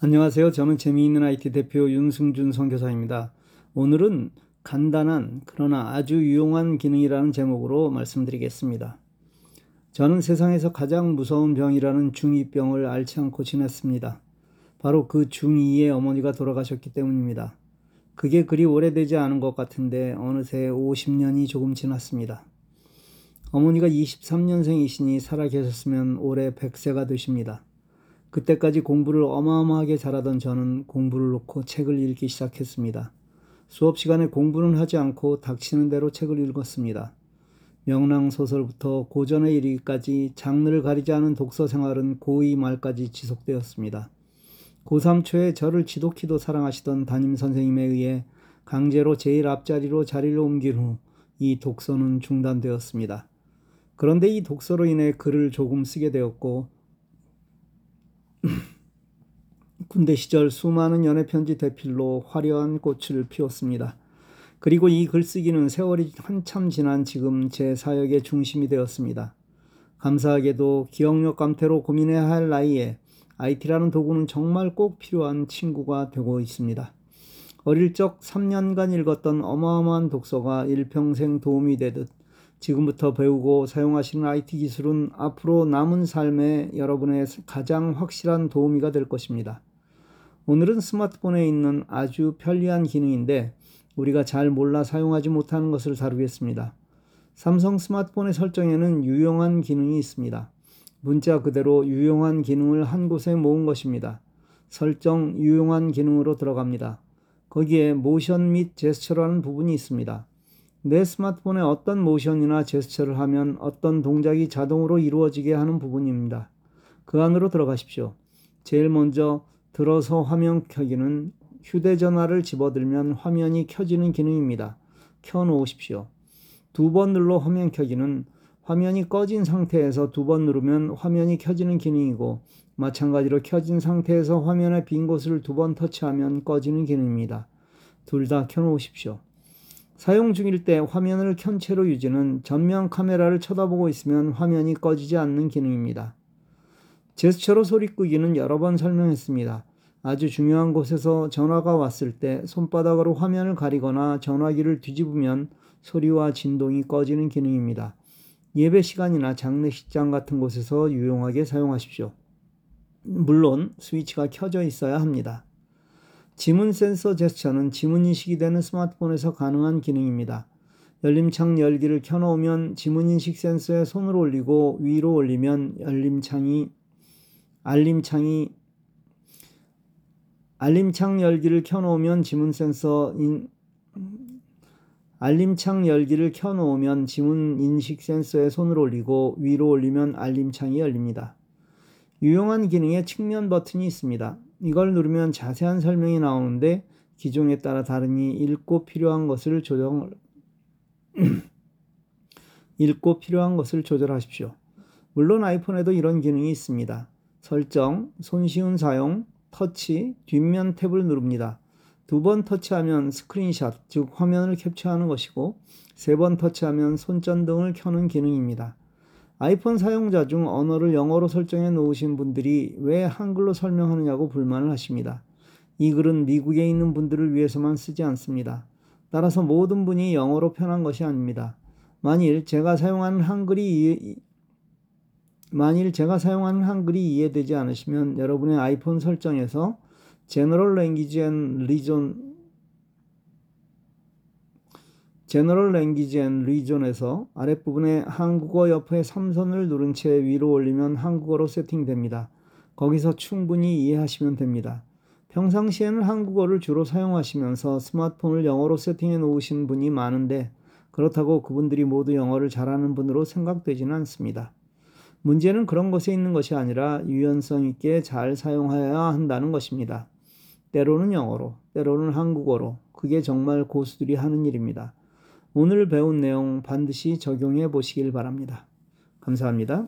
안녕하세요. 저는 재미있는 IT 대표 윤승준 선교사입니다. 오늘은 간단한 그러나 아주 유용한 기능이라는 제목으로 말씀드리겠습니다. 저는 세상에서 가장 무서운 병이라는 중2병을 앓지 않고 지냈습니다. 바로 그 중2의 어머니가 돌아가셨기 때문입니다. 그게 그리 오래되지 않은 것 같은데 어느새 50년이 조금 지났습니다. 어머니가 23년생이시니 살아 계셨으면 올해 100세가 되십니다. 그때까지 공부를 어마어마하게 잘하던 저는 공부를 놓고 책을 읽기 시작했습니다. 수업 시간에 공부는 하지 않고 닥치는 대로 책을 읽었습니다. 명랑 소설부터 고전에 이르기까지 장르를 가리지 않은 독서 생활은 고2 말까지 지속되었습니다. 고3 초에 저를 지독히도 사랑하시던 담임 선생님에 의해 강제로 제일 앞자리로 자리를 옮긴 후 이 독서는 중단되었습니다. 그런데 이 독서로 인해 글을 조금 쓰게 되었고 군대 시절 수많은 연애편지 대필로 화려한 꽃을 피웠습니다. 그리고 이 글쓰기는 세월이 한참 지난 지금 제 사역의 중심이 되었습니다. 감사하게도 기억력 감퇴로 고민해야 할 나이에 IT라는 도구는 정말 꼭 필요한 친구가 되고 있습니다. 어릴 적 3년간 읽었던 어마어마한 독서가 일평생 도움이 되듯 지금부터 배우고 사용하시는 IT 기술은 앞으로 남은 삶에 여러분의 가장 확실한 도우미가 될 것입니다. 오늘은 스마트폰에 있는 아주 편리한 기능인데 우리가 잘 몰라 사용하지 못하는 것을 다루겠습니다. 삼성 스마트폰의 설정에는 유용한 기능이 있습니다. 문자 그대로 유용한 기능을 한 곳에 모은 것입니다. 설정 유용한 기능으로 들어갑니다. 거기에 모션 및 제스처라는 부분이 있습니다. 내 스마트폰에 어떤 모션이나 제스처를 하면 어떤 동작이 자동으로 이루어지게 하는 부분입니다. 그 안으로 들어가십시오. 제일 먼저 들어서 화면 켜기는 휴대전화를 집어들면 화면이 켜지는 기능입니다. 켜 놓으십시오. 두 번 눌러 화면 켜기는 화면이 꺼진 상태에서 두 번 누르면 화면이 켜지는 기능이고 마찬가지로 켜진 상태에서 화면의 빈 곳을 두 번 터치하면 꺼지는 기능입니다. 둘 다 켜놓으십시오. 사용 중일 때 화면을 켠 채로 유지는 전면 카메라를 쳐다보고 있으면 화면이 꺼지지 않는 기능입니다. 제스처로 소리 끄기는 여러 번 설명했습니다. 아주 중요한 곳에서 전화가 왔을 때 손바닥으로 화면을 가리거나 전화기를 뒤집으면 소리와 진동이 꺼지는 기능입니다. 예배 시간이나 장례식장 같은 곳에서 유용하게 사용하십시오. 물론 스위치가 켜져 있어야 합니다. 지문 센서 제스처는 지문 인식이 되는 스마트폰에서 가능한 기능입니다. 열림창 열기를 켜놓으면 지문 인식 센서에 손을 올리고 위로 올리면 열림창이 알림창이 알림창 열기를 켜놓으면 지문 센서 인 알림창 열기를 켜놓으면 지문 인식 센서에 손을 올리고 위로 올리면 알림창이 열립니다. 유용한 기능에 측면 버튼이 있습니다. 이걸 누르면 자세한 설명이 나오는데 기종에 따라 다르니 읽고 필요한 것을 조정 읽고 필요한 것을 조절하십시오. 물론 아이폰에도 이런 기능이 있습니다. 설정, 손쉬운 사용, 터치, 뒷면 탭을 누릅니다. 두 번 터치하면 스크린샷, 즉 화면을 캡처하는 것이고 세 번 터치하면 손전등을 켜는 기능입니다. 아이폰 사용자 중 언어를 영어로 설정해 놓으신 분들이 왜 한글로 설명하느냐고 불만을 하십니다. 이 글은 미국에 있는 분들을 위해서만 쓰지 않습니다. 따라서 모든 분이 영어로 편한 것이 아닙니다. 만일 제가 사용하는 한글이 만일 제가 사용하는 한글이 이해되지 않으시면 여러분의 아이폰 설정에서 General Language and Region General Language and Region에서 아랫부분에 한국어 옆에 삼선을 누른 채 위로 올리면 한국어로 세팅됩니다. 거기서 충분히 이해하시면 됩니다. 평상시에는 한국어를 주로 사용하시면서 스마트폰을 영어로 세팅해 놓으신 분이 많은데 그렇다고 그분들이 모두 영어를 잘하는 분으로 생각되지는 않습니다. 문제는 그런 것에 있는 것이 아니라 유연성 있게 잘 사용하여야 한다는 것입니다. 때로는 영어로, 때로는 한국어로, 그게 정말 고수들이 하는 일입니다. 오늘 배운 내용 반드시 적용해 보시길 바랍니다. 감사합니다.